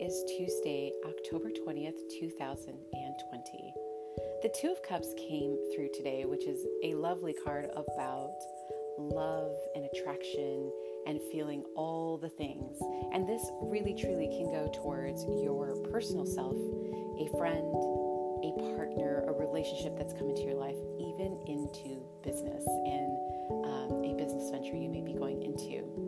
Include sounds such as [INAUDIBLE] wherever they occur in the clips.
is Tuesday, October 20th, 2020. The Two of Cups came through today, which is a lovely card about love and attraction and feeling all the things. And this really truly can go towards your personal self, a friend, a partner, a relationship that's come into your life, even into business and um, a business venture you may be going into.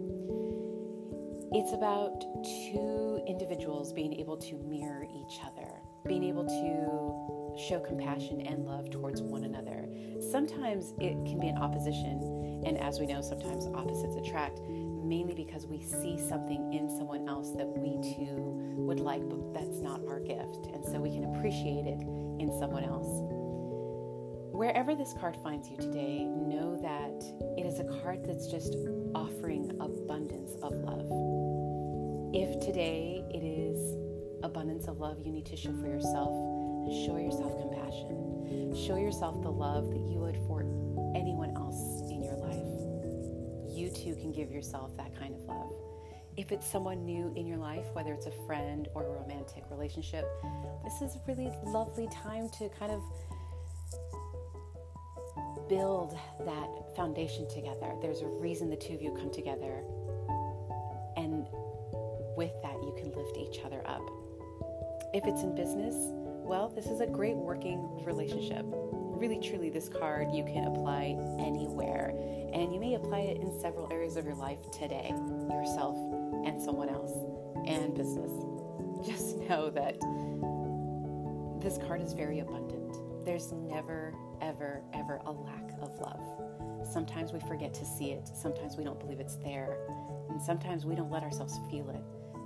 It's about two individuals being able to mirror each other, being able to show compassion and love towards one another. Sometimes it can be an opposition, and as we know, sometimes opposites attract, mainly because we see something in someone else that we too would like, but that's not our gift. And so we can appreciate it in someone else. Wherever this card finds you today, know that it is a card that's just offering abundance of love. If today it is abundance of love you need to show for yourself, show yourself compassion. Show yourself the love that you would for anyone else in your life. You too can give yourself that kind of love. If it's someone new in your life, whether it's a friend or a romantic relationship, this is a really lovely time to kind of build that foundation together. There's a reason the two of you come together. And with that, you can lift each other up. If it's in business, well, this is a great working relationship. Really, truly, this card you can apply anywhere, and you may apply it in several areas of your life today yourself and someone else, and business. [LAUGHS] Just know that this card is very abundant. There's never, ever, ever a lack of love. Sometimes we forget to see it, sometimes we don't believe it's there, and sometimes we don't let ourselves feel it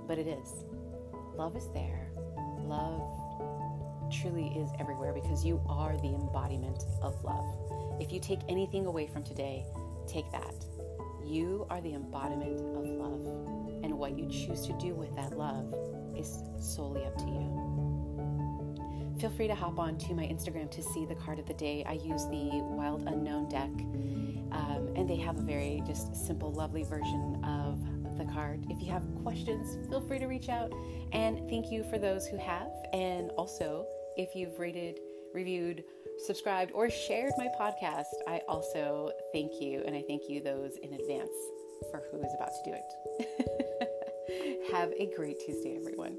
but it is. Love is there. Love truly is everywhere because you are the embodiment of love. If you take anything away from today, take that. You are the embodiment of love. And what you choose to do with that love is solely up to you. Feel free to hop on to my Instagram to see the card of the day. I use the Wild Unknown deck, um, and they have a very just simple, lovely version of the card. If you have questions, feel free to reach out. And thank you for those who have. And also, if you've rated, reviewed, subscribed, or shared my podcast, I also thank you. And I thank you those in advance for who is about to do it. [LAUGHS] have a great Tuesday, everyone.